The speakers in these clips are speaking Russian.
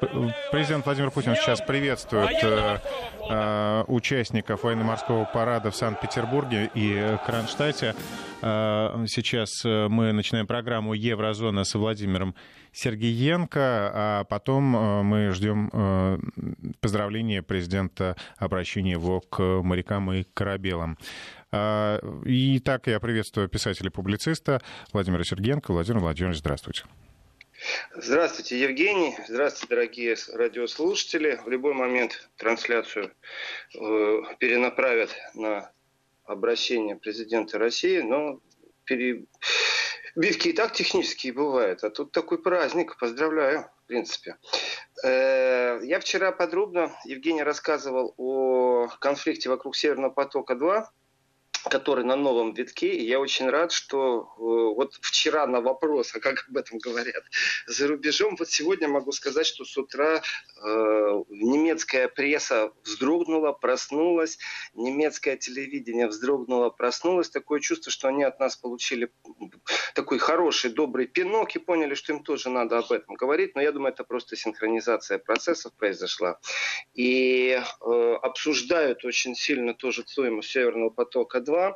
Президент Владимир Путин сейчас приветствует э, э, участников военно-морского парада в Санкт-Петербурге и Кронштадте. Э, сейчас мы начинаем программу «Еврозона» с Владимиром Сергеенко, а потом мы ждем поздравления президента обращения его к морякам и корабелам. И так я приветствую писателя-публициста Владимира Сергеенко. Владимир Владимирович, здравствуйте. Здравствуйте, Евгений. Здравствуйте, дорогие радиослушатели. В любой момент трансляцию э, перенаправят на обращение президента России, но перебивки и так технические бывают. А тут такой праздник. Поздравляю, в принципе. Э, я вчера подробно, Евгений рассказывал о конфликте вокруг Северного потока-2 который на новом витке. И я очень рад, что э, вот вчера на вопрос, а как об этом говорят за рубежом, вот сегодня могу сказать, что с утра э, немецкая пресса вздрогнула, проснулась, немецкое телевидение вздрогнуло, проснулось. Такое чувство, что они от нас получили такой хороший, добрый пинок и поняли, что им тоже надо об этом говорить. Но я думаю, это просто синхронизация процессов произошла. И э, обсуждают очень сильно тоже стоимость Северного потока-2 2 Э,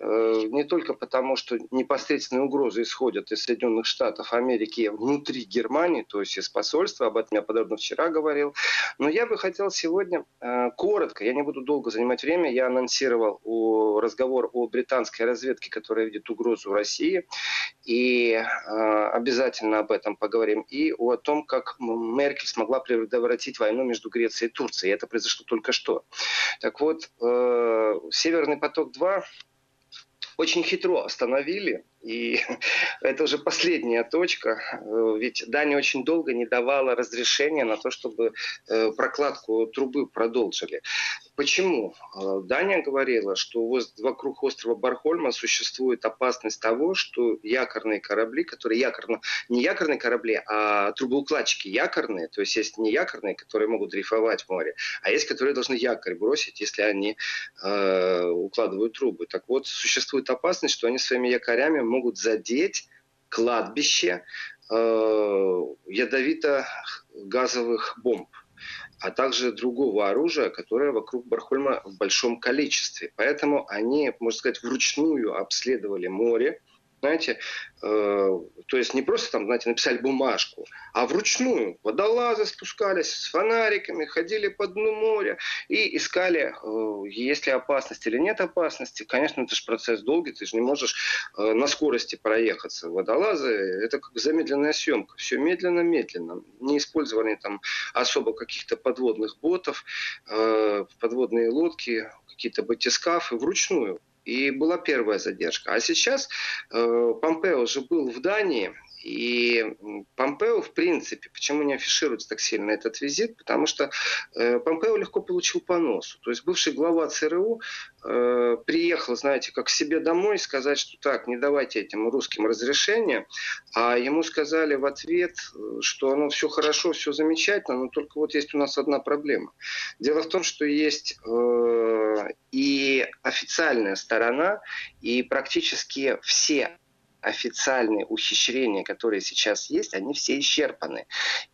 не только потому, что непосредственные угрозы исходят из Соединенных Штатов Америки внутри Германии, то есть из посольства, об этом я подробно вчера говорил, но я бы хотел сегодня э, коротко, я не буду долго занимать время, я анонсировал разговор о британской разведке, которая видит угрозу России, и э, обязательно об этом поговорим, и о том, как Меркель смогла предотвратить войну между Грецией и Турцией. Это произошло только что. Так вот, Северный поток-2 очень хитро остановили и это уже последняя точка, э, ведь Дания очень долго не давала разрешения на то, чтобы э, прокладку трубы продолжили. Почему? Э, Дания говорила, что вокруг острова Бархольма существует опасность того, что якорные корабли, которые якорно, не якорные корабли, а трубоукладчики якорные, то есть есть не якорные, которые могут дрейфовать в море, а есть, которые должны якорь бросить, если они э, укладывают трубы. Так вот, существует опасность, что они своими якорями могут задеть кладбище э, ядовито-газовых бомб а также другого оружия, которое вокруг Бархольма в большом количестве. Поэтому они, можно сказать, вручную обследовали море, знаете, э, то есть не просто там, знаете, написали бумажку, а вручную водолазы спускались с фонариками, ходили по дну моря и искали, э, есть ли опасность или нет опасности. Конечно, это же процесс долгий, ты же не можешь э, на скорости проехаться. Водолазы – это как замедленная съемка, все медленно-медленно. Не использовали там особо каких-то подводных ботов, э, подводные лодки, какие-то батискафы вручную и была первая задержка. А сейчас э, Помпео уже был в Дании, и Помпео, в принципе, почему не афишируется так сильно этот визит? Потому что э, Помпео легко получил по носу. То есть бывший глава ЦРУ э, приехал, знаете, как к себе домой сказать, что так, не давайте этим русским разрешения, а ему сказали в ответ, что ну все хорошо, все замечательно, но только вот есть у нас одна проблема. Дело в том, что есть э, и официальная сторона, и практически все официальные ухищрения, которые сейчас есть, они все исчерпаны.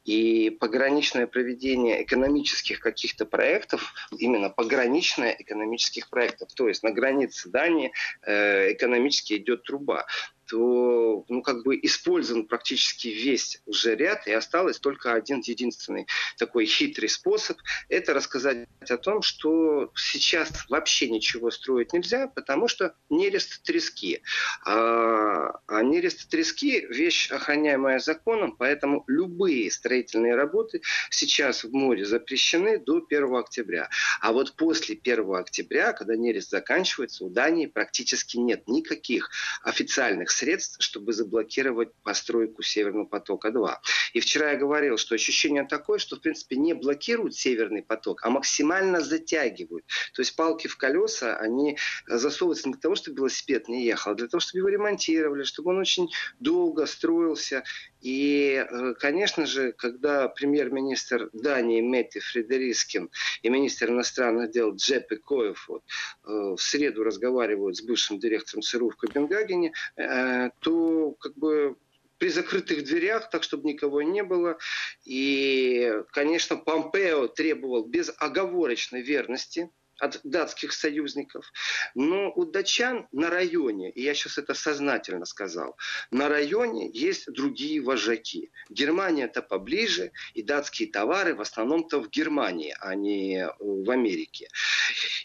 И пограничное проведение экономических каких-то проектов, именно пограничное экономических проектов, то есть на границе Дании э, экономически идет труба, то ну, как бы использован практически весь уже ряд, и осталось только один единственный такой хитрый способ – это рассказать о том, что сейчас вообще ничего строить нельзя, потому что нерест трески. А, а нерест трески – вещь, охраняемая законом, поэтому любые строительные работы сейчас в море запрещены до 1 октября. А вот после 1 октября, когда нерест заканчивается, у Дании практически нет никаких официальных средств, чтобы заблокировать постройку Северного потока-2. И вчера я говорил, что ощущение такое, что в принципе не блокируют Северный поток, а максимально затягивают. То есть палки в колеса, они засовываются не для того, чтобы велосипед не ехал, а для того, чтобы его ремонтировали, чтобы он очень долго строился. И, э, конечно же, когда премьер-министр Дании Метти Фредерискин и министр иностранных дел Джеппе Коев вот, э, в среду разговаривают с бывшим директором ЦРУ в Копенгагене, э, то как бы при закрытых дверях, так чтобы никого не было. И конечно, Помпео требовал безоговорочной верности от датских союзников. Но у датчан на районе, и я сейчас это сознательно сказал, на районе есть другие вожаки. Германия-то поближе, и датские товары в основном-то в Германии, а не в Америке.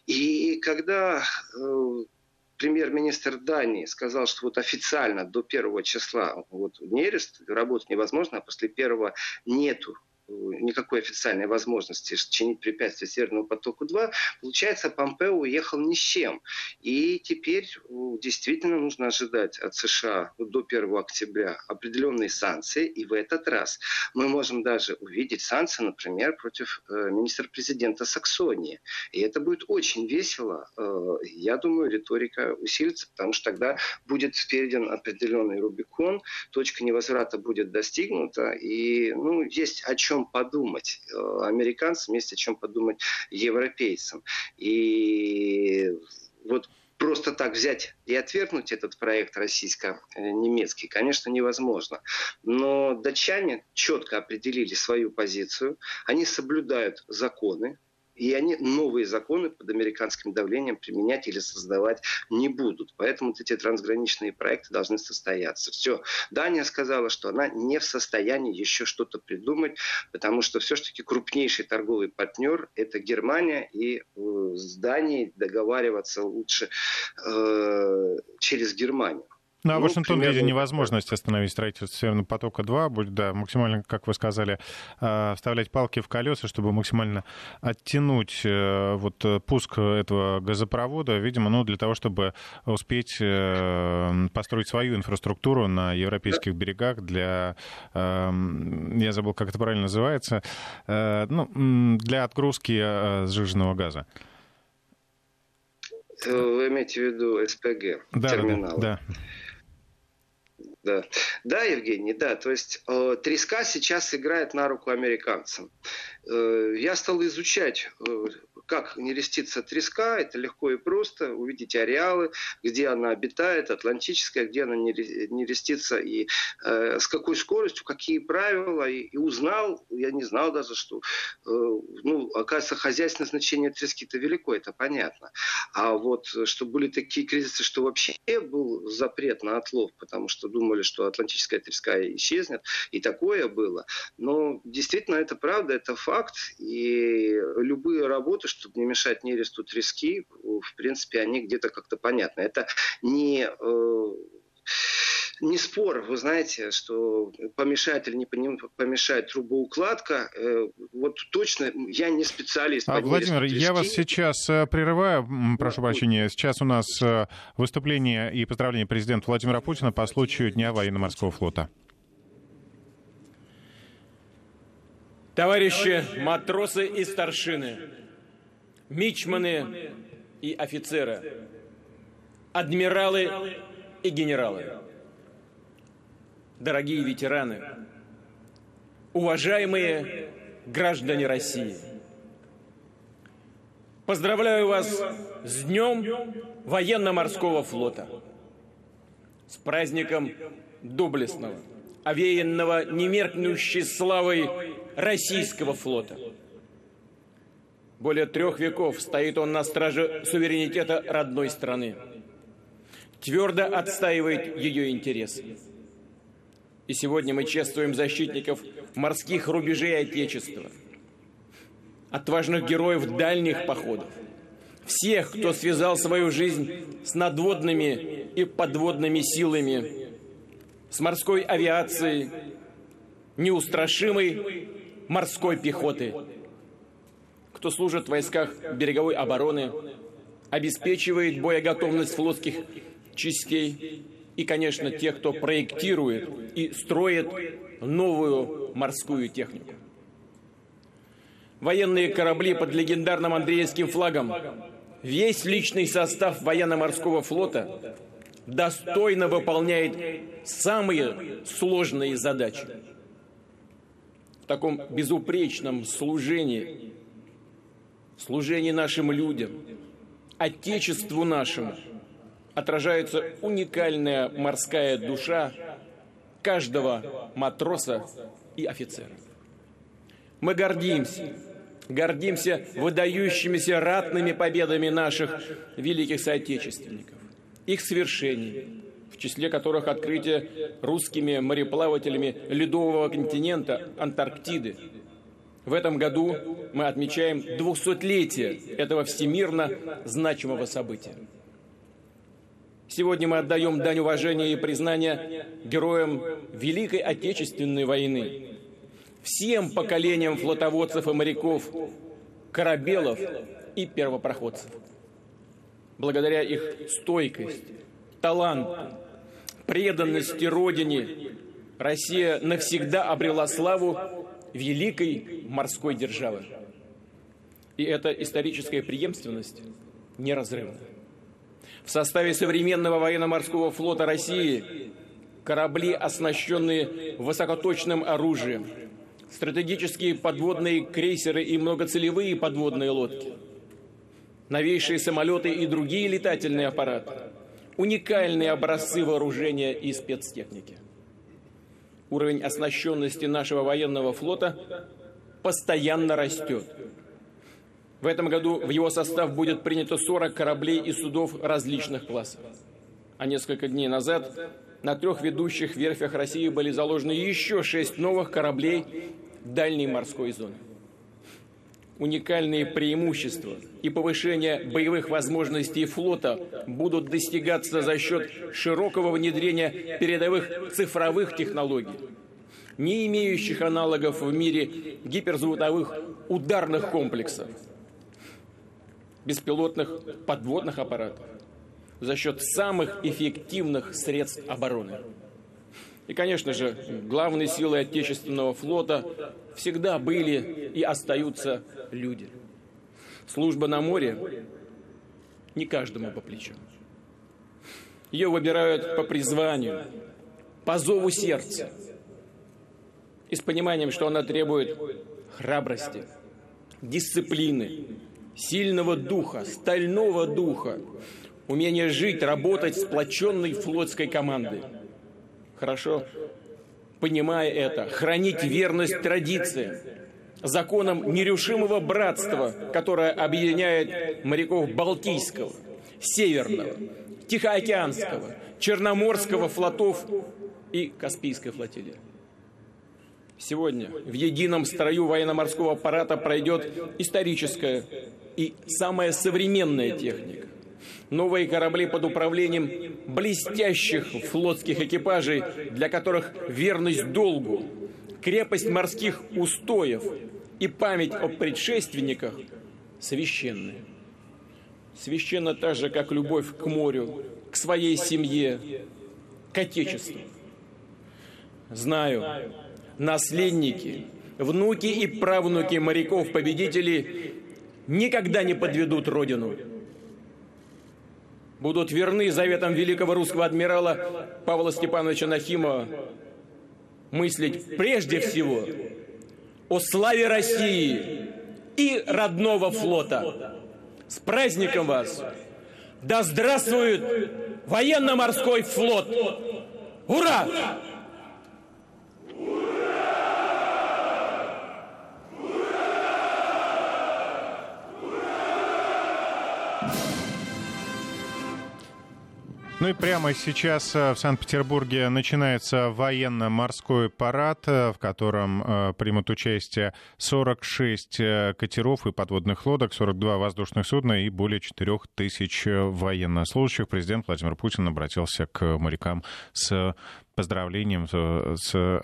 И когда э, премьер-министр Дании сказал, что вот официально до первого числа вот нерест, работать невозможно, а после первого нету никакой официальной возможности чинить препятствия Северному потоку-2, получается, Помпео уехал ни с чем. И теперь действительно нужно ожидать от США до 1 октября определенные санкции. И в этот раз мы можем даже увидеть санкции, например, против э, министра-президента Саксонии. И это будет очень весело. Э, я думаю, риторика усилится, потому что тогда будет перейден определенный Рубикон, точка невозврата будет достигнута. И ну, есть о чем чем подумать э, американцам, есть о чем подумать европейцам. И вот просто так взять и отвергнуть этот проект российско-немецкий, конечно, невозможно. Но датчане четко определили свою позицию, они соблюдают законы, и они новые законы под американским давлением применять или создавать не будут. Поэтому вот эти трансграничные проекты должны состояться. Все. Дания сказала, что она не в состоянии еще что-то придумать, потому что все-таки крупнейший торговый партнер – это Германия, и э, с Данией договариваться лучше э, через Германию. Ну, а ну, Вашингтон, примерно... видя невозможность остановить строительство Северного потока-2, будет, да, максимально, как вы сказали, э, вставлять палки в колеса, чтобы максимально оттянуть э, вот э, пуск этого газопровода, видимо, ну, для того, чтобы успеть построить свою инфраструктуру на европейских берегах для, я забыл, как это правильно называется, ну, для отгрузки сжиженного газа. Вы имеете в виду СПГ, да, терминал? Да, да да. Да, Евгений, да. То есть э, треска сейчас играет на руку американцам. Э, я стал изучать э, как нерестится треска, это легко и просто. Увидите ареалы, где она обитает, атлантическая, где она нерестится и э, с какой скоростью, какие правила. И, и узнал, я не знал даже, что, э, ну, оказывается, хозяйственное значение трески-то велико, это понятно. А вот что были такие кризисы, что вообще был запрет на отлов, потому что думали, что атлантическая треска исчезнет, и такое было. Но действительно это правда, это факт, и любые работы, что чтобы не мешать нересту трески, в принципе, они где-то как-то понятны. Это не э, не спор, вы знаете, что помешает или не помешает трубоукладка. Э, вот точно я не специалист. А, Владимир, я вас сейчас э, прерываю, прошу прощения. Сейчас у нас выступление и поздравление президента Владимира Путина по случаю Дня военно-морского флота. Товарищи матросы и старшины, мичманы и офицеры, адмиралы и генералы, дорогие ветераны, уважаемые граждане России, поздравляю вас с Днем военно-морского флота, с праздником доблестного, овеянного немеркнущей славой российского флота – более трех веков стоит он на страже суверенитета родной страны. Твердо отстаивает ее интересы. И сегодня мы чествуем защитников морских рубежей Отечества, отважных героев дальних походов, всех, кто связал свою жизнь с надводными и подводными силами, с морской авиацией, неустрашимой морской пехоты – кто служит в войсках береговой обороны, обеспечивает боеготовность флотских частей и, конечно, тех, кто проектирует и строит новую морскую технику. Военные корабли под легендарным Андреевским флагом, весь личный состав военно-морского флота достойно выполняет самые сложные задачи. В таком безупречном служении служение нашим людям, Отечеству нашему, отражается уникальная морская душа каждого матроса и офицера. Мы гордимся, гордимся выдающимися ратными победами наших великих соотечественников, их свершений, в числе которых открытие русскими мореплавателями ледового континента Антарктиды. В этом году мы отмечаем 200-летие этого всемирно значимого события. Сегодня мы отдаем дань уважения и признания героям Великой Отечественной войны, всем поколениям флотоводцев и моряков, корабелов и первопроходцев. Благодаря их стойкости, таланту, преданности Родине Россия навсегда обрела славу великой морской державы. И эта историческая преемственность неразрывна. В составе современного военно-морского флота России корабли, оснащенные высокоточным оружием, стратегические подводные крейсеры и многоцелевые подводные лодки, новейшие самолеты и другие летательные аппараты, уникальные образцы вооружения и спецтехники. Уровень оснащенности нашего военного флота постоянно растет. В этом году в его состав будет принято 40 кораблей и судов различных классов. А несколько дней назад на трех ведущих верфях России были заложены еще шесть новых кораблей дальней морской зоны. Уникальные преимущества и повышение боевых возможностей флота будут достигаться за счет широкого внедрения передовых цифровых технологий, не имеющих аналогов в мире гиперзвуковых ударных комплексов, беспилотных подводных аппаратов, за счет самых эффективных средств обороны. И, конечно же, главной силой Отечественного флота всегда были и остаются люди. Служба на море не каждому по плечу. Ее выбирают по призванию, по зову сердца и с пониманием, что она требует храбрости, дисциплины, сильного духа, стального духа, умения жить, работать сплоченной флотской командой. Хорошо понимая это, хранить верность традициям, законам нерушимого братства, которое объединяет моряков Балтийского, Северного, Тихоокеанского, Черноморского флотов и Каспийской флотилии. Сегодня в едином строю военно-морского аппарата пройдет историческая и самая современная техника. Новые корабли под управлением блестящих флотских экипажей, для которых верность долгу, крепость морских устоев и память о предшественниках священны. Священно так же, как любовь к морю, к своей семье, к Отечеству. Знаю, наследники, внуки и правнуки моряков-победителей никогда не подведут Родину. Будут верны заветам великого русского адмирала Павла Степановича Нахимова мыслить прежде всего о славе России и родного флота. С праздником вас! Да здравствует военно-морской флот! Ура! Ну и прямо сейчас э, в Санкт-Петербурге начинается военно-морской парад, э, в котором э, примут участие 46 катеров и подводных лодок, 42 воздушных судна и более 4 тысяч военнослужащих. Президент Владимир Путин обратился к морякам с поздравлением, с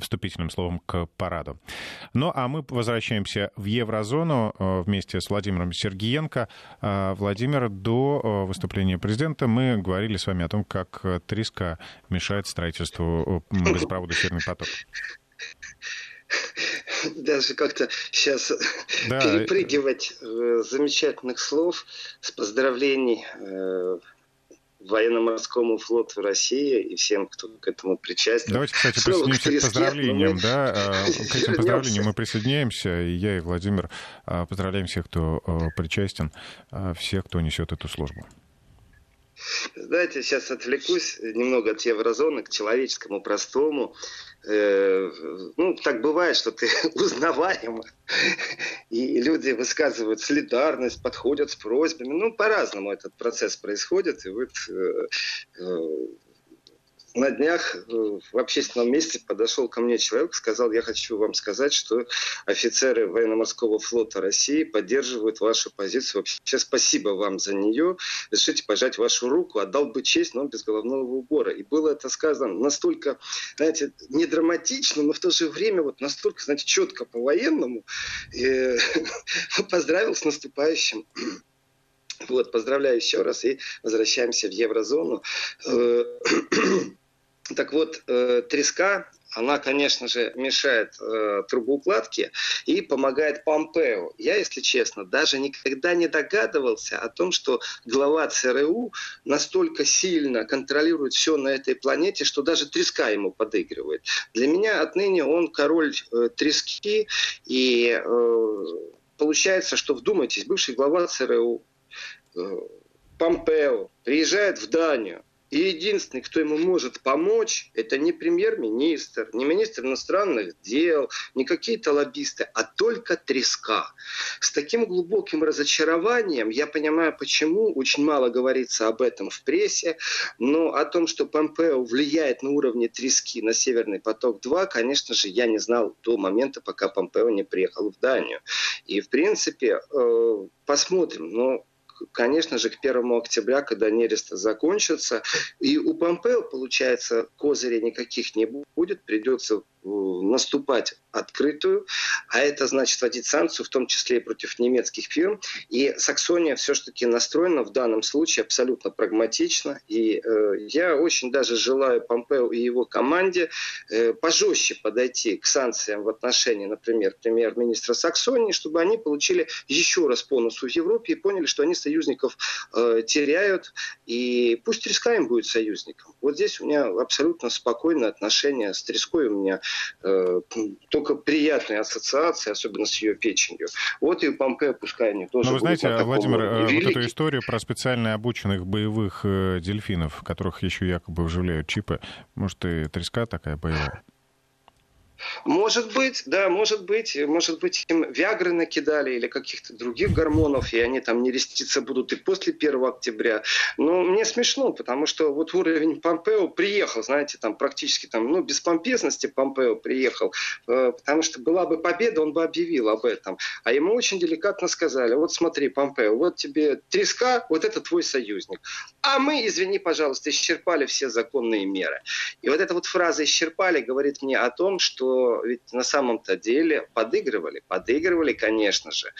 вступительным словом к параду. Ну, а мы возвращаемся в еврозону э, вместе с Владимиром Сергиенко. Э, Владимир, до э, выступления президента мы говорили с вами о том, как Триска мешает строительству газопровода «Северный поток» даже как-то сейчас да. перепрыгивать замечательных слов с поздравлений военно-морскому флоту России и всем, кто к этому причастен. Давайте, кстати, присоединимся к поздравлениям. Мы... Да, а, к этим поздравлениям мы присоединяемся. И я, и Владимир а, поздравляем всех, кто а, причастен, всех, кто несет эту службу. Знаете, сейчас отвлекусь немного от еврозоны к человеческому, простому. э, ну, так бывает, что ты узнаваем, и люди высказывают солидарность, подходят с просьбами. Ну, по-разному этот процесс происходит. И вот э, э, на днях э, в общественном месте подошел ко мне человек, сказал, я хочу вам сказать, что офицеры военно-морского флота России поддерживают вашу позицию. Вообще спасибо вам за нее. Решите пожать вашу руку. Отдал бы честь, но без головного убора. И было это сказано настолько, знаете, не драматично, но в то же время вот настолько, знаете, четко по-военному. Поздравил с наступающим. Вот, поздравляю еще раз и возвращаемся в еврозону. Э, так вот, э, треска, она, конечно же, мешает э, трубоукладке и помогает Помпео. Я, если честно, даже никогда не догадывался о том, что глава ЦРУ настолько сильно контролирует все на этой планете, что даже треска ему подыгрывает. Для меня отныне он король э, трески, и э, получается, что, вдумайтесь, бывший глава ЦРУ, Помпео приезжает в Данию, и единственный, кто ему может помочь, это не премьер-министр, не министр иностранных дел, не какие-то лоббисты, а только треска. С таким глубоким разочарованием, я понимаю, почему очень мало говорится об этом в прессе, но о том, что Помпео влияет на уровне трески на Северный поток-2, конечно же, я не знал до момента, пока Помпео не приехал в Данию. И, в принципе, э, посмотрим. Но конечно же, к 1 октября, когда нерест закончится, и у Помпео, получается, козыря никаких не будет, придется наступать открытую, а это значит вводить санкцию, в том числе и против немецких фирм. И Саксония все-таки настроена в данном случае абсолютно прагматично. И э, я очень даже желаю Помпео и его команде э, пожестче подойти к санкциям в отношении, например, премьер-министра Саксонии, чтобы они получили еще раз по носу в Европе и поняли, что они союзников э, теряют. И пусть Треска им будет союзником. Вот здесь у меня абсолютно спокойное отношение с Треской. У меня э, только приятные ассоциации, особенно с ее печенью. Вот и Помпео пускай они тоже Но вы знаете, Владимир, э, вот эту историю про специально обученных боевых э, дельфинов, которых еще якобы вживляют чипы, может, и треска такая боевая? Может быть, да, может быть. Может быть, им Виагры накидали или каких-то других гормонов, и они там не реститься будут и после 1 октября. Но мне смешно, потому что вот уровень Помпео приехал, знаете, там практически там, ну, без помпезности Помпео приехал, э, потому что была бы победа, он бы объявил об этом. А ему очень деликатно сказали, вот смотри, Помпео, вот тебе треска, вот это твой союзник. А мы, извини, пожалуйста, исчерпали все законные меры. И вот эта вот фраза «исчерпали» говорит мне о том, что ведь на самом-то деле подыгрывали. Подыгрывали, конечно же,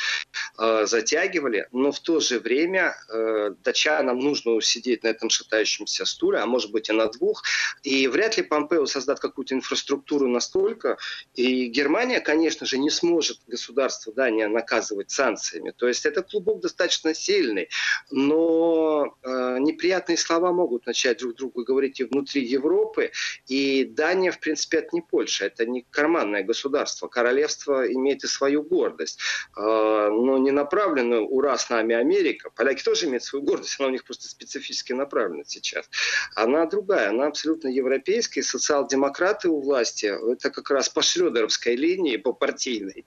э, затягивали, но в то же время э, датчанам нужно сидеть на этом шатающемся стуле, а может быть и на двух. И вряд ли Помпео создаст какую-то инфраструктуру настолько. И Германия, конечно же, не сможет государство Дания наказывать санкциями. То есть этот клубок достаточно сильный. Но э, неприятные слова могут начать друг другу говорить и внутри Европы. И Дания, в принципе, это не Польша. Это не не карманное государство. Королевство имеет и свою гордость, а, но не направленную «Ура, с нами Америка». Поляки тоже имеют свою гордость, она у них просто специфически направлена сейчас. Она другая, она абсолютно европейская. Социал-демократы у власти – это как раз по шрёдеровской линии, по партийной.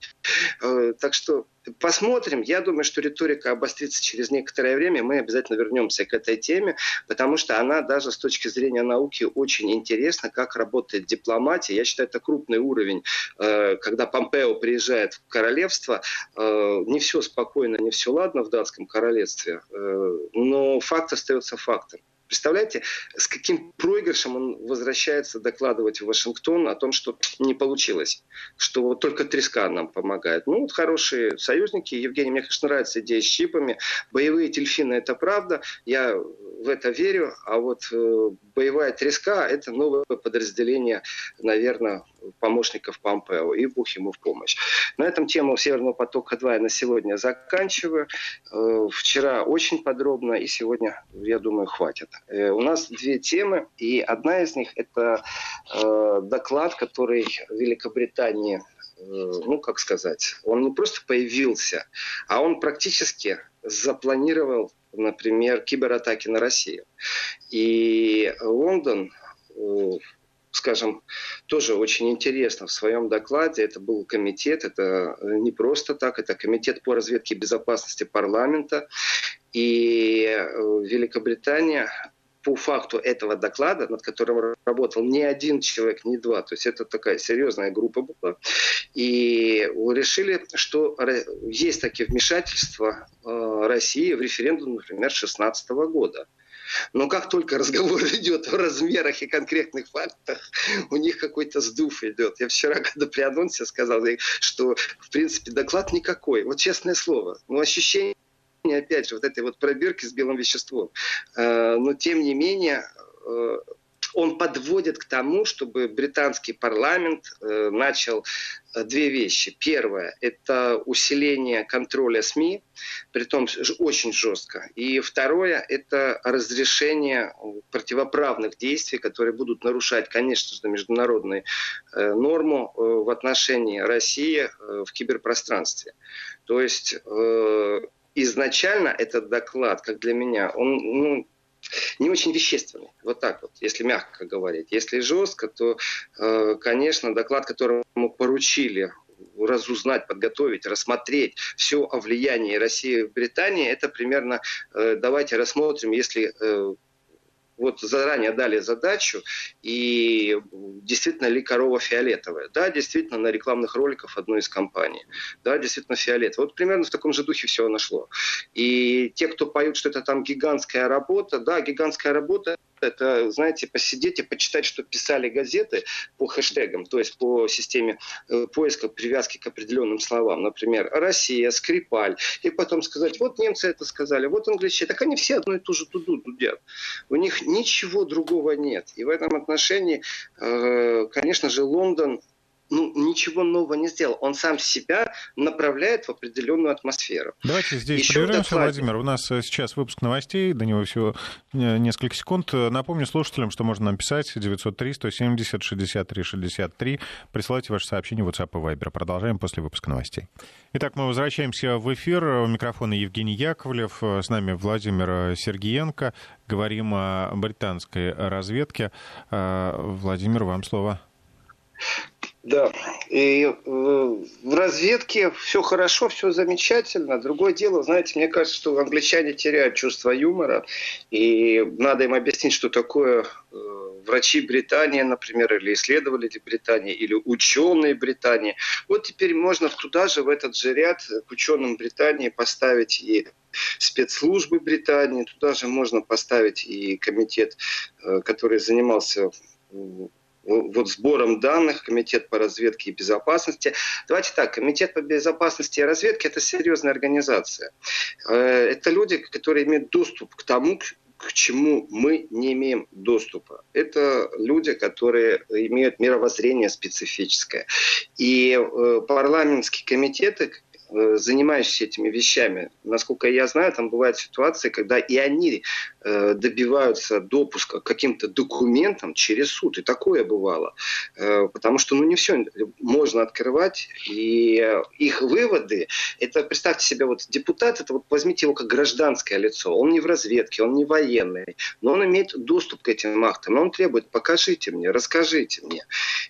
Э, так что Посмотрим. Я думаю, что риторика обострится через некоторое время. Мы обязательно вернемся к этой теме, потому что она даже с точки зрения науки очень интересна, как работает дипломатия. Я считаю, это крупный уровень. Э, когда Помпео приезжает в королевство, э, не все спокойно, не все ладно в датском королевстве, э, но факт остается фактом. Представляете, с каким проигрышем он возвращается докладывать в Вашингтон о том, что не получилось, что вот только треска нам помогает. Ну, вот хорошие союзники. Евгений, мне, конечно, нравится идея с чипами. Боевые дельфины – это правда. Я в это верю. А вот э, боевая треска – это новое подразделение, наверное, помощников Помпео. И Бух ему в помощь. На этом тему Северного потока-2 я на сегодня заканчиваю. Э, вчера очень подробно, и сегодня, я думаю, хватит. Э, у нас две темы, и одна из них – это э, доклад, который в Великобритании ну, как сказать, он не просто появился, а он практически запланировал, например, кибератаки на Россию. И Лондон скажем, тоже очень интересно в своем докладе. Это был комитет, это не просто так, это комитет по разведке безопасности парламента. И Великобритания по факту этого доклада, над которым работал не один человек, не два, то есть это такая серьезная группа была, и решили, что есть такие вмешательства э, России в референдум, например, 2016 года. Но как только разговор идет о размерах и конкретных фактах, у них какой-то сдув идет. Я вчера, когда при анонсе сказал, что, в принципе, доклад никакой. Вот честное слово. Но ощущение опять же, вот этой вот пробирки с белым веществом. Э, но, тем не менее, э, он подводит к тому, чтобы британский парламент э, начал две вещи. Первое – это усиление контроля СМИ, при том очень жестко. И второе – это разрешение противоправных действий, которые будут нарушать, конечно же, международную норму в отношении России в киберпространстве. То есть изначально этот доклад, как для меня, он ну, не очень вещественный. Вот так вот, если мягко говорить. Если жестко, то, э, конечно, доклад, которому поручили разузнать, подготовить, рассмотреть все о влиянии России в Британии, это примерно, э, давайте рассмотрим, если э, вот заранее дали задачу, и действительно ли корова фиолетовая. Да, действительно, на рекламных роликах одной из компаний. Да, действительно фиолетовая. Вот примерно в таком же духе все нашло. И те, кто поют, что это там гигантская работа, да, гигантская работа, это, знаете, посидеть и почитать, что писали газеты по хэштегам, то есть по системе э, поиска привязки к определенным словам. Например, Россия, Скрипаль. И потом сказать, вот немцы это сказали, вот англичане. Так они все одно и то же туду дудят. У них ничего другого нет. И в этом отношении, э, конечно же, Лондон ну, ничего нового не сделал. Он сам себя направляет в определенную атмосферу. Давайте здесь Еще прервемся, Владимир. У нас э, сейчас выпуск новостей, до него всего э, несколько секунд. Напомню слушателям, что можно написать 903-170-63-63. Присылайте ваши сообщения в WhatsApp и Viber. Продолжаем после выпуска новостей. Итак, мы возвращаемся в эфир. У микрофона Евгений Яковлев. С нами Владимир Сергиенко. Говорим о британской разведке. Э, Владимир, вам слово. Да, и э, в разведке все хорошо, все замечательно. Другое дело, знаете, мне кажется, что англичане теряют чувство юмора, и надо им объяснить, что такое э, врачи Британии, например, или исследователи Британии, или ученые Британии. Вот теперь можно туда же, в этот же ряд к ученым Британии поставить и спецслужбы Британии, туда же можно поставить и комитет, э, который занимался вот сбором данных, комитет по разведке и безопасности. Давайте так, комитет по безопасности и разведке – это серьезная организация. Э, это люди, которые имеют доступ к тому, к чему мы не имеем доступа. Это люди, которые имеют мировоззрение специфическое. И э, парламентские комитеты, Э, занимающиеся этими вещами. Насколько я знаю, там бывают ситуации, когда и они э, добиваются допуска к каким-то документам через суд. И такое бывало. Э, потому что ну, не все можно открывать. И их выводы, это, представьте себе, вот депутат, это вот возьмите его как гражданское лицо. Он не в разведке, он не военный, но он имеет доступ к этим актам. Он требует, покажите мне, расскажите мне.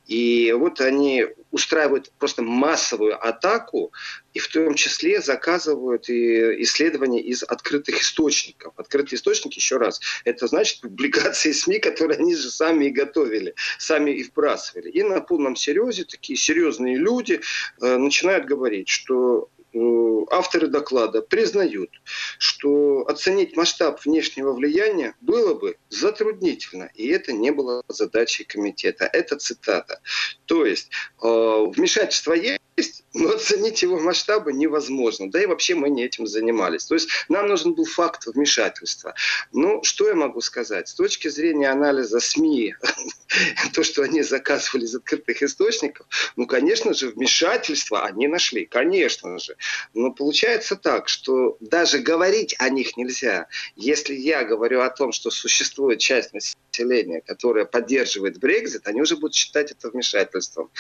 И вот они устраивают просто массовую атаку и в том числе заказывают и исследования из открытых источников. Открытые источники, еще раз, это значит публикации СМИ, которые они же сами и готовили, сами и вбрасывали. И на полном серьезе такие серьезные люди э, начинают говорить, что авторы доклада признают, что оценить масштаб внешнего влияния было бы затруднительно, и это не было задачей комитета. Это цитата. То есть э, вмешательство есть, но оценить его масштабы невозможно. Да и вообще мы не этим занимались. То есть нам нужен был факт вмешательства. Ну, что я могу сказать? С точки зрения анализа СМИ, то, что они заказывали из открытых источников, ну, конечно же, вмешательство они нашли, конечно же. Но получается так, что даже говорить о них нельзя. Если я говорю о том, что существует часть населения, которая поддерживает Брекзит, они уже будут считать это вмешательством.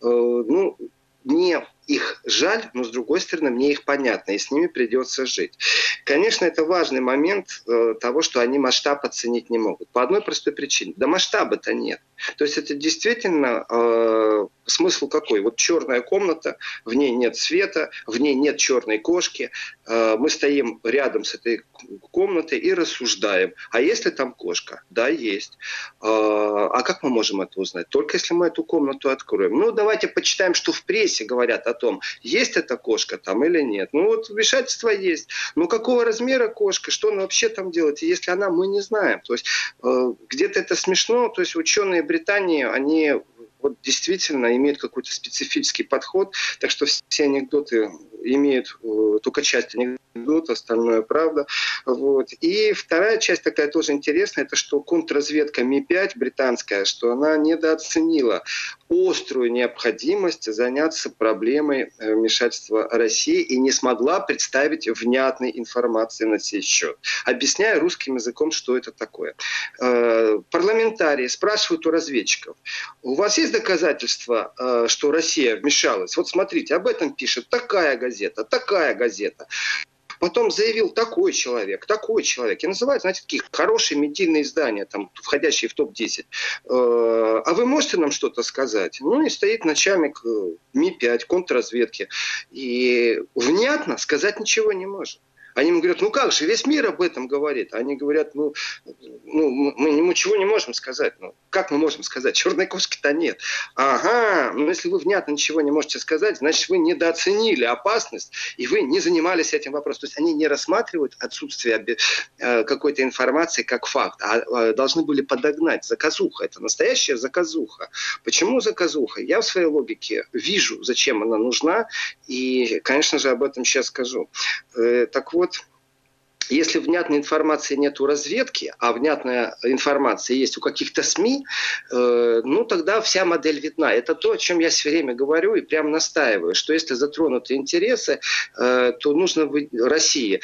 Э, ну, не их жаль, но с другой стороны мне их понятно, и с ними придется жить. Конечно, это важный момент э, того, что они масштаб оценить не могут. По одной простой причине. Да масштаба-то нет. То есть это действительно э, смысл какой? Вот черная комната, в ней нет света, в ней нет черной кошки. Э, мы стоим рядом с этой комнатой и рассуждаем. А есть ли там кошка? Да, есть. Э, а как мы можем это узнать? Только если мы эту комнату откроем. Ну, давайте почитаем, что в прессе говорят о том, есть эта кошка там или нет. Ну, вот вмешательство есть. Но какого размера кошка? Что она вообще там делает? Если она, мы не знаем. То есть э, где-то это смешно. То есть ученые Британии, они вот действительно имеют какой-то специфический подход, так что все анекдоты имеют э, только часть анекдота, остальное правда. Вот. И вторая часть такая тоже интересная, это что контрразведка Ми-5 британская, что она недооценила острую необходимость заняться проблемой э, вмешательства России и не смогла представить внятной информации на сей счет. Объясняя русским языком, что это такое. Э, парламентарии спрашивают у разведчиков, у вас есть доказательства, что Россия вмешалась? Вот смотрите, об этом пишет такая газета, газета, такая газета. Потом заявил такой человек, такой человек. И называют, знаете, такие хорошие медийные издания, там, входящие в топ-10. Э, а вы можете нам что-то сказать? Ну и стоит начальник э, Ми-5, контрразведки. И внятно сказать ничего не может. Они ему говорят, ну как же, весь мир об этом говорит. Они говорят, ну, ну мы ничего не можем сказать. Ну, как мы можем сказать? Черной кошки-то нет. Ага, ну если вы внятно ничего не можете сказать, значит вы недооценили опасность, и вы не занимались этим вопросом. То есть они не рассматривают отсутствие э, какой-то информации как факт, а, а должны были подогнать. Заказуха, это настоящая заказуха. Почему заказуха? Я в своей логике вижу, зачем она нужна, и, конечно же, об этом сейчас скажу. Э, так вот, вот если внятной информации нет у разведки, а внятная информация есть у каких-то СМИ, э, ну тогда вся модель видна. Это то, о чем я все время говорю и прям настаиваю, что если затронуты интересы, э, то нужно быть России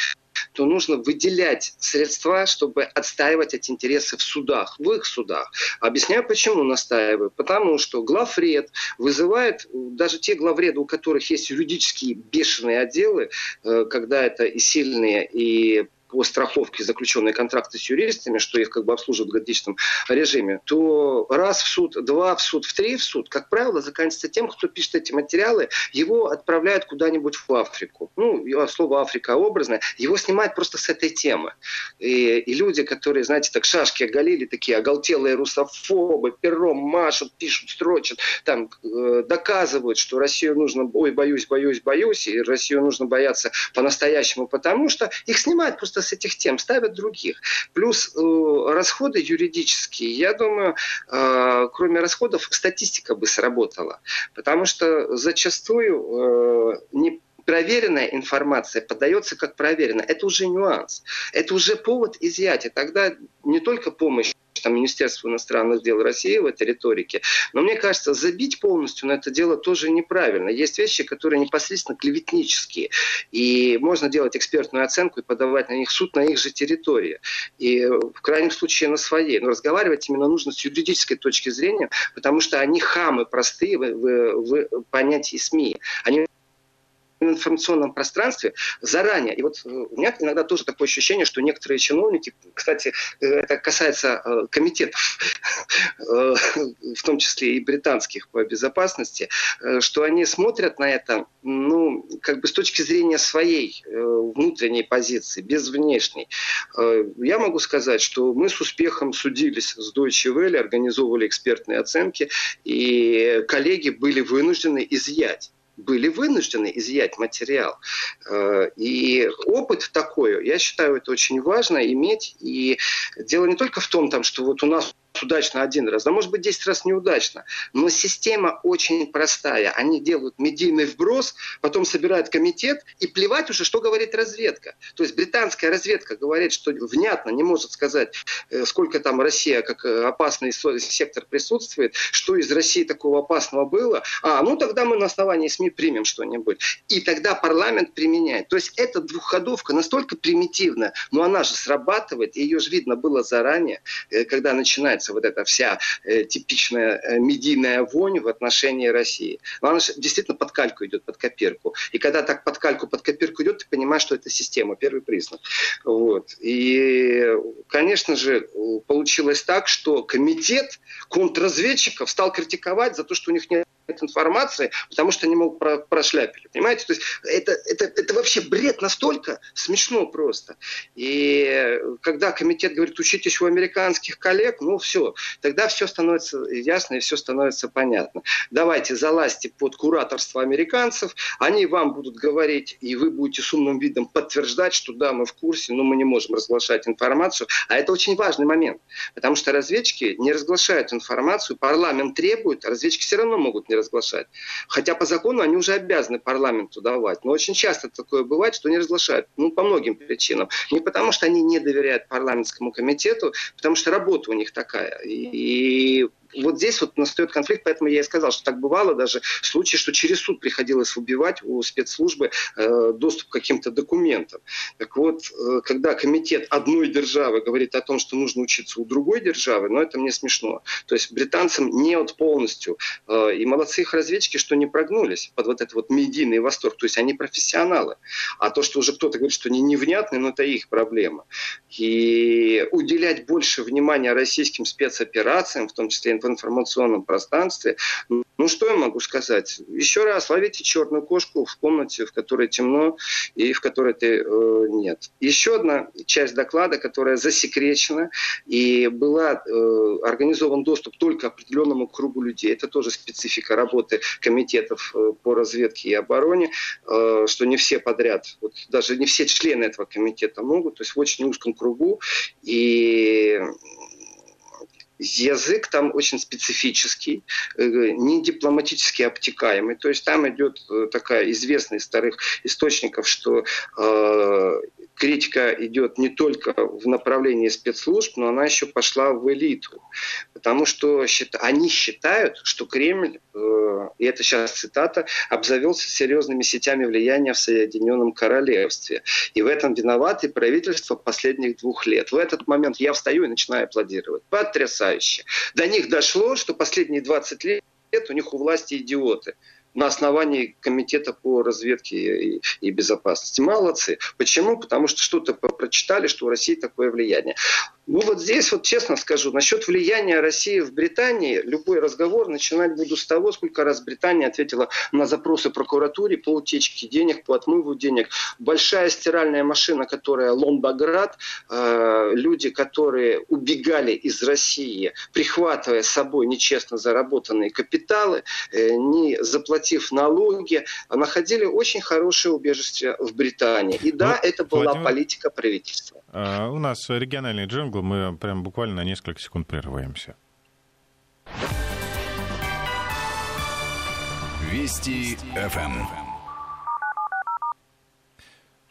то нужно выделять средства, чтобы отстаивать эти интересы в судах, в их судах. Объясняю, почему настаиваю. Потому что главред вызывает, даже те главреды, у которых есть юридические бешеные отделы, э, когда это и сильные, и по страховке заключенные контракты с юристами, что их как бы обслуживают в годичном режиме, то раз в суд, два в суд, в три в суд, как правило, заканчивается тем, кто пишет эти материалы, его отправляют куда-нибудь в Африку. Ну, слово Африка образное. Его снимают просто с этой темы. И, и люди, которые, знаете, так шашки оголили, такие оголтелые русофобы, пером машут, пишут, строчат, там э, доказывают, что Россию нужно, ой, боюсь, боюсь, боюсь, и Россию нужно бояться по-настоящему, потому что их снимают просто с этих тем, ставят других. Плюс э, расходы юридические, я думаю, э, кроме расходов, статистика бы сработала. Потому что зачастую э, не проверенная информация подается как проверенная. Это уже нюанс. Это уже повод изъять. И тогда не только помощь там, Министерству иностранных дел России в этой риторике. Но мне кажется, забить полностью на это дело тоже неправильно. Есть вещи, которые непосредственно клеветнические. И можно делать экспертную оценку и подавать на них суд на их же территории. И в крайнем случае на своей. Но разговаривать именно нужно с юридической точки зрения, потому что они хамы простые в, в, в понятии СМИ. Они информационном пространстве заранее. И вот э, у меня иногда тоже такое ощущение, что некоторые чиновники, кстати, э, это касается э, комитетов, в том числе и британских по безопасности, что они смотрят на это, ну, как бы с точки зрения своей внутренней позиции, без внешней. Я могу сказать, что мы с успехом судились с Deutsche Welle, организовывали экспертные оценки, и коллеги были вынуждены изъять были вынуждены изъять материал. Э, и опыт такой, я считаю, это очень важно иметь. И дело не только в том, там, что вот у нас удачно один раз, да может быть 10 раз неудачно. Но система очень простая. Они делают медийный вброс, потом собирают комитет и плевать уже, что говорит разведка. То есть британская разведка говорит, что внятно не может сказать, э, сколько там Россия как э, опасный сектор присутствует, что из России такого опасного было. А, ну тогда мы на основании СМИ примем что-нибудь. И тогда парламент применяет. То есть эта двухходовка настолько примитивная, но она же срабатывает, ее же видно было заранее, э, когда начинается начинается вот эта вся э, типичная э, медийная вонь в отношении России. Но она действительно под кальку идет, под копирку. И когда так под кальку, под копирку идет, ты понимаешь, что это система, первый признак. Вот. И, конечно же, получилось так, что комитет контрразведчиков стал критиковать за то, что у них нет информации, потому что они могут про прошляпили. Понимаете? То есть это, это, это вообще бред настолько смешно просто. И когда комитет говорит, учитесь у американских коллег, ну все, тогда все становится ясно и все становится понятно. Давайте залазьте под кураторство американцев, они вам будут говорить, и вы будете с умным видом подтверждать, что да, мы в курсе, но мы не можем разглашать информацию. А это очень важный момент, потому что разведчики не разглашают информацию, парламент требует, а разведчики все равно могут не разглашать. Хотя по закону они уже обязаны парламенту давать. Но очень часто такое бывает, что не разглашают. Ну, по многим причинам. Не потому, что они не доверяют парламентскому комитету, потому что работа у них такая. И вот здесь вот настает конфликт, поэтому я и сказал, что так бывало даже в случае, что через суд приходилось убивать у спецслужбы э, доступ к каким-то документам. Так вот, э, когда комитет одной державы говорит о том, что нужно учиться у другой державы, ну это мне смешно. То есть британцам не от полностью. Э, и молодцы их разведчики, что не прогнулись под вот этот вот медийный восторг. То есть они профессионалы. А то, что уже кто-то говорит, что они невнятные, ну это их проблема. И уделять больше внимания российским спецоперациям, в том числе в информационном пространстве. Ну, что я могу сказать? Еще раз, ловите черную кошку в комнате, в которой темно и в которой ты э, нет. Еще одна часть доклада, которая засекречена и была э, организован доступ только определенному кругу людей. Это тоже специфика работы комитетов э, по разведке и обороне, э, что не все подряд, вот даже не все члены этого комитета могут, то есть в очень узком кругу. И язык там очень специфический, э, не дипломатически обтекаемый. То есть там идет э, такая известная из старых источников, что э, критика идет не только в направлении спецслужб, но она еще пошла в элиту. Потому что они считают, что Кремль, э, и это сейчас цитата, обзавелся серьезными сетями влияния в Соединенном Королевстве. И в этом виноваты правительство последних двух лет. В этот момент я встаю и начинаю аплодировать. Потрясающе. До них дошло, что последние 20 лет у них у власти идиоты на основании комитета по разведке и, и безопасности. Молодцы. Почему? Потому что что-то прочитали, что у России такое влияние. Ну вот здесь вот честно скажу, насчет влияния России в Британии, любой разговор начинать буду с того, сколько раз Британия ответила на запросы прокуратуре по утечке денег, по отмыву денег. Большая стиральная машина, которая Лондоград, э, люди, которые убегали из России, прихватывая с собой нечестно заработанные капиталы, э, не заплатив налоги, находили очень хорошее убежище в Британии. И да, ну, это была Владимир... политика правительства. А, у нас региональный джингл, мы прям буквально на несколько секунд прерываемся. Вести ФМ.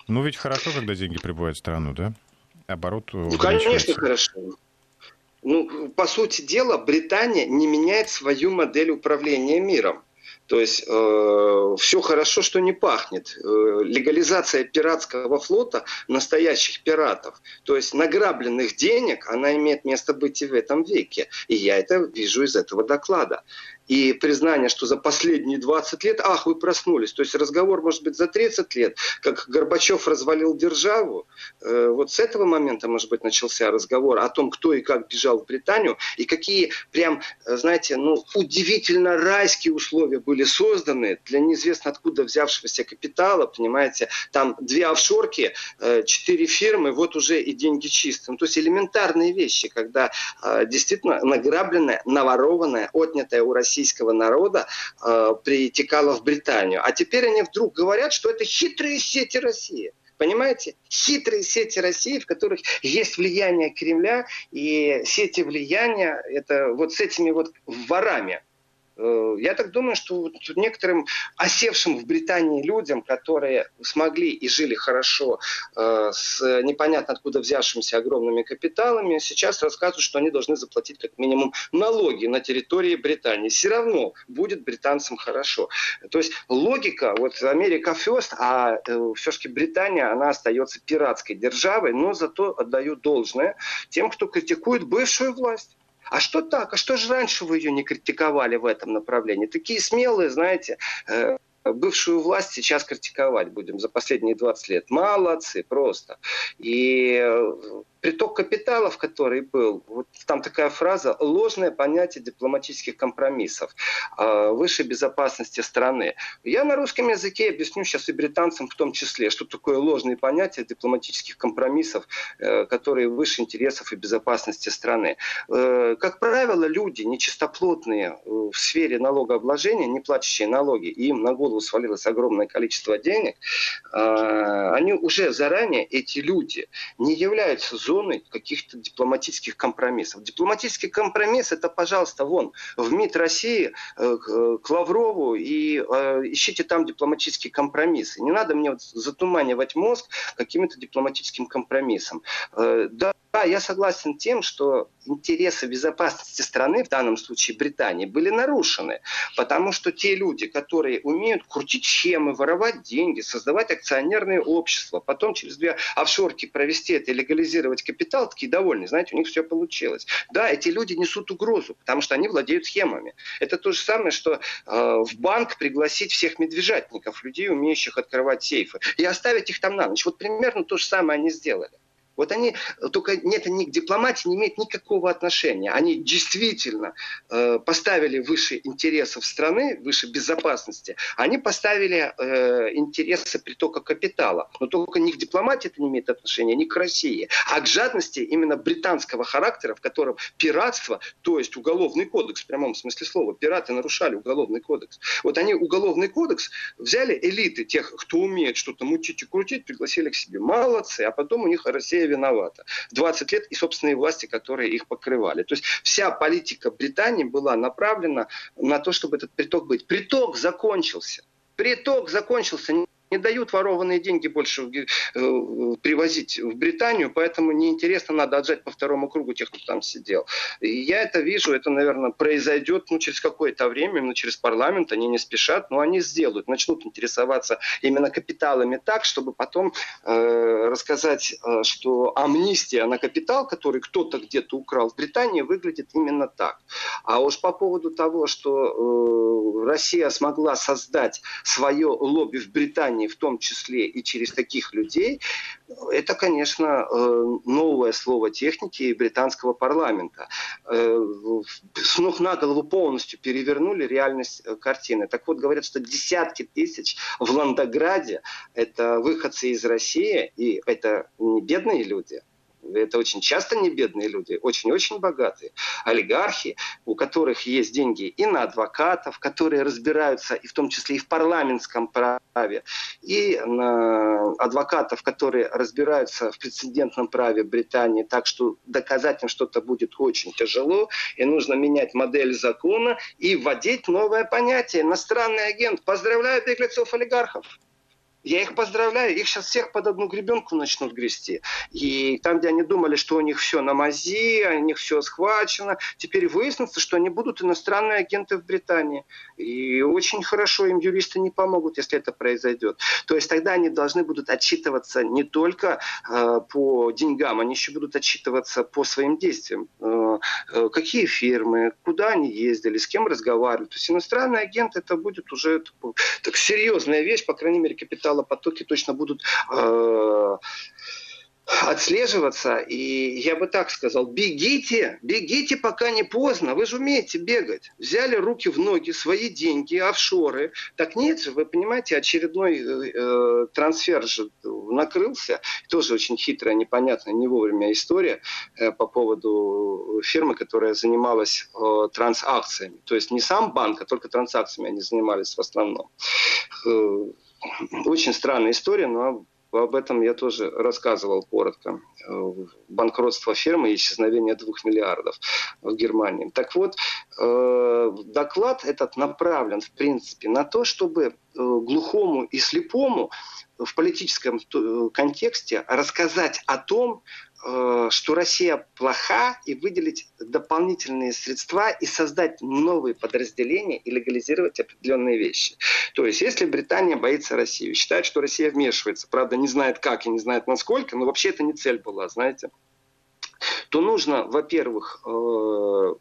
Ну ведь хорошо, когда деньги прибывают в страну, да? Оборот Ну, конечно, хорошо. Ну, по сути дела, Британия не меняет свою модель управления миром. То есть э, все хорошо, что не пахнет. Э, легализация пиратского флота, настоящих пиратов, то есть награбленных денег, она имеет место быть и в этом веке. И я это вижу из этого доклада и признание, что за последние 20 лет, ах, вы проснулись. То есть разговор может быть за 30 лет, как Горбачев развалил державу. Э, вот с этого момента, может быть, начался разговор о том, кто и как бежал в Британию, и какие прям, э, знаете, ну, удивительно райские условия были созданы для неизвестно откуда взявшегося капитала, понимаете, там две офшорки, э, четыре фирмы, вот уже и деньги чистые. Ну, то есть элементарные вещи, когда действительно награбленное, наворованное, отнятое у России российского народа э, притекала в Британию. А теперь они вдруг говорят, что это хитрые сети России. Понимаете? Хитрые сети России, в которых есть влияние Кремля, и сети влияния, это вот с этими вот ворами, я так думаю, что некоторым осевшим в Британии людям, которые смогли и жили хорошо э, с непонятно откуда взявшимися огромными капиталами, сейчас рассказывают, что они должны заплатить как минимум налоги на территории Британии. Все равно будет британцам хорошо. То есть логика, вот Америка first, а э, все-таки Британия, она остается пиратской державой, но зато отдаю должное тем, кто критикует бывшую власть. А что так? А что же раньше вы ее не критиковали в этом направлении? Такие смелые, знаете, э, бывшую власть сейчас критиковать будем за последние 20 лет. Молодцы просто. И э, приток капиталов, который был, вот там такая фраза, ложное понятие дипломатических компромиссов, э, выше безопасности страны. Я на русском языке объясню сейчас и британцам в том числе, что такое ложные понятия дипломатических компромиссов, э, которые выше интересов и безопасности страны. Как правило, люди нечистоплотные в сфере налогообложения, не платящие налоги, и им на голову свалилось огромное количество денег, они уже заранее, эти люди, не являются зоной зоной каких-то дипломатических компромиссов. Дипломатический компромисс это, пожалуйста, вон, в МИД России э, к Лаврову и э, ищите там дипломатические компромиссы. Не надо мне вот затуманивать мозг каким-то дипломатическим компромиссом. Э, да, да, я согласен тем, что интересы безопасности страны, в данном случае Британии, были нарушены. Потому что те люди, которые умеют крутить схемы, воровать деньги, создавать акционерные общества, потом через две офшорки провести это и легализировать капитал, такие довольны. Знаете, у них все получилось. Да, эти люди несут угрозу, потому что они владеют схемами. Это то же самое, что э, в банк пригласить всех медвежатников, людей, умеющих открывать сейфы, и оставить их там на ночь. Вот примерно то же самое они сделали. Вот они, только это не к дипломатии не имеет никакого отношения. Они действительно э, поставили выше интересов страны, выше безопасности. Они поставили э, интересы притока капитала. Но только не к дипломатии это не имеет отношения, не к России, а к жадности именно британского характера, в котором пиратство, то есть уголовный кодекс, в прямом смысле слова, пираты нарушали уголовный кодекс. Вот они уголовный кодекс взяли элиты тех, кто умеет что-то мутить и крутить, пригласили к себе. Молодцы. А потом у них Россия виновата. 20 лет и собственные власти, которые их покрывали. То есть вся политика Британии была направлена на то, чтобы этот приток быть. Приток закончился. Приток закончился не дают ворованные деньги больше э, привозить в Британию, поэтому неинтересно, надо отжать по второму кругу тех, кто там сидел. И я это вижу, это, наверное, произойдет ну, через какое-то время, именно через парламент, они не спешат, но они сделают, начнут интересоваться именно капиталами так, чтобы потом э, рассказать, э, что амнистия на капитал, который кто-то где-то украл в Британии, выглядит именно так. А уж по поводу того, что э, Россия смогла создать свое лобби в Британии, влияние, в том числе и через таких людей, это, конечно, э, новое слово техники британского парламента. Э, с ног на голову полностью перевернули реальность э, картины. Так вот, говорят, что десятки тысяч в Ландограде – это выходцы из России, и это не бедные люди, это очень часто не бедные люди, очень-очень богатые. Олигархи, у которых есть деньги и на адвокатов, которые разбираются и в том числе и в парламентском праве, и на адвокатов, которые разбираются в прецедентном праве Британии, так что доказать им что-то будет очень тяжело, и нужно менять модель закона и вводить новое понятие «иностранный агент». Поздравляю беглецов-олигархов! Я их поздравляю, их сейчас всех под одну гребенку начнут грести. И там, где они думали, что у них все на мази, у них все схвачено, теперь выяснится, что они будут иностранные агенты в Британии. И очень хорошо им юристы не помогут, если это произойдет. То есть тогда они должны будут отчитываться не только э, по деньгам, они еще будут отчитываться по своим действиям. Э, э, какие фирмы, куда они ездили, с кем разговаривали. То есть иностранный агент это будет уже так, серьезная вещь, по крайней мере, капитал потоки точно будут э, отслеживаться. И я бы так сказал, бегите, бегите, пока не поздно. Вы же умеете бегать. Взяли руки в ноги, свои деньги, офшоры. Так нет же, вы понимаете, очередной э, э трансфер же накрылся. Тоже очень хитрая, непонятная, не вовремя история э, по поводу фирмы, которая занималась э, трансакциями. То есть не сам банк, а только трансакциями они занимались в основном. Э, очень странная история, но об этом я тоже рассказывал коротко. Банкротство фирмы и исчезновение двух миллиардов в Германии. Так вот, э, доклад этот направлен, в принципе, на то, чтобы э, глухому и слепому в политическом э, контексте рассказать о том, что Россия плоха, и выделить дополнительные средства и создать новые подразделения и легализировать определенные вещи. То есть, если Британия боится России, считает, что Россия вмешивается, правда, не знает как и не знает насколько, но вообще это не цель была, знаете то нужно, во-первых, э,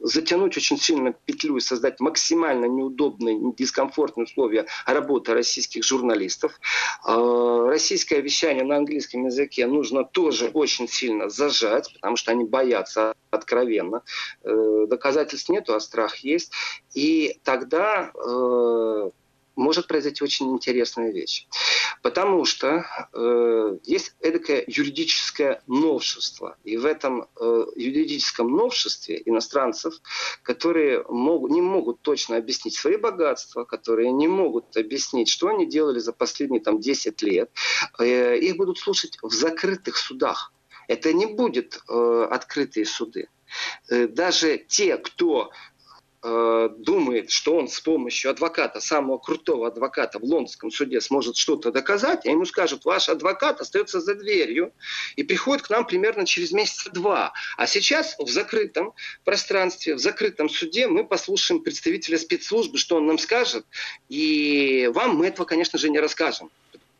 затянуть очень сильно петлю и создать максимально неудобные, дискомфортные условия работы российских журналистов. А, российское вещание на английском языке нужно тоже очень сильно зажать, потому что они боятся откровенно. Э, доказательств нету, а страх есть. И тогда э, может произойти очень интересная вещь. Потому что э, есть эдакое юридическое новшество. И в этом э, юридическом новшестве иностранцев, которые могут, не могут точно объяснить свои богатства, которые не могут объяснить, что они делали за последние там, 10 лет, э, их будут слушать в закрытых судах. Это не будет э, открытые суды. Э, даже те, кто Э, думает, что он с помощью адвоката, самого крутого адвоката в лондонском суде сможет что-то доказать, а ему скажут, ваш адвокат остается за дверью и приходит к нам примерно через месяца два. А сейчас в закрытом пространстве, в закрытом суде мы послушаем представителя спецслужбы, что он нам скажет, и вам мы этого, конечно же, не расскажем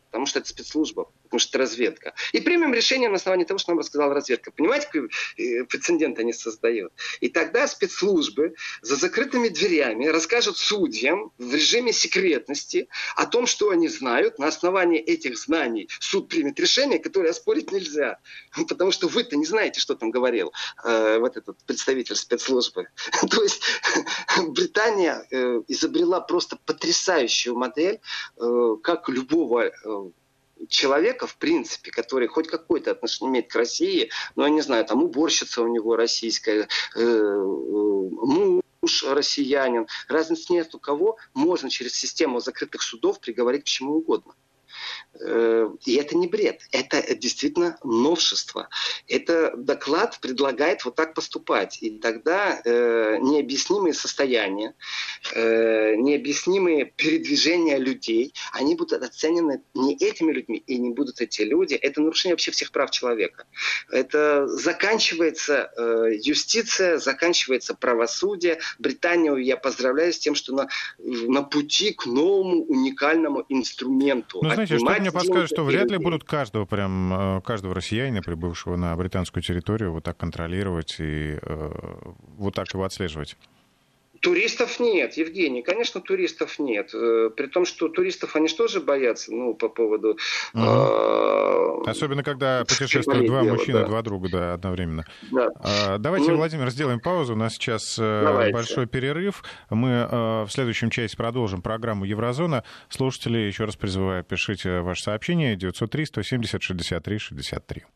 потому что это спецслужба, потому что разведка. И примем решение на основании того, что нам рассказала разведка. Понимаете, какой э, прецедент они создают? И тогда спецслужбы за закрытыми дверями расскажут судьям в режиме секретности о том, что они знают. На основании этих знаний суд примет решение, которое оспорить нельзя. Потому что вы-то не знаете, что там говорил э, вот этот представитель спецслужбы. То есть Британия э, изобрела просто потрясающую модель, э, как любого э, человека, в принципе, который хоть какое-то отношение имеет к России, ну, я не знаю, там уборщица у него российская, э, э, муж россиянин, разницы нет у кого, можно через систему закрытых судов приговорить к чему угодно. Э, и это не бред, это действительно новшество. Это доклад предлагает вот так поступать. И тогда э, необъяснимые состояния, э, необъяснимые передвижения людей, они будут оценены не этими людьми, и не будут эти люди. Это нарушение вообще всех прав человека. Это заканчивается э, юстиция, заканчивается правосудие. Британию я поздравляю с тем, что на, на пути к новому уникальному инструменту. Ну, знаете, мне подскажет, что вряд ли будут каждого прям, э, каждого россиянина, прибывшего на британскую территорию, вот так контролировать и э, вот так его отслеживать. Туристов нет, Евгений, конечно, туристов нет. Э, при том, что туристов они же боятся, ну, по поводу... Угу. Э, Особенно, когда путешествуют два дело, мужчины, да. два друга, да, одновременно. Да. А, давайте, ну, Владимир, сделаем паузу. У нас сейчас э, давайте. большой перерыв. Мы в следующем части продолжим программу «Еврозона». Слушатели, еще раз призываю, пишите ваше сообщение 903 170 63 63.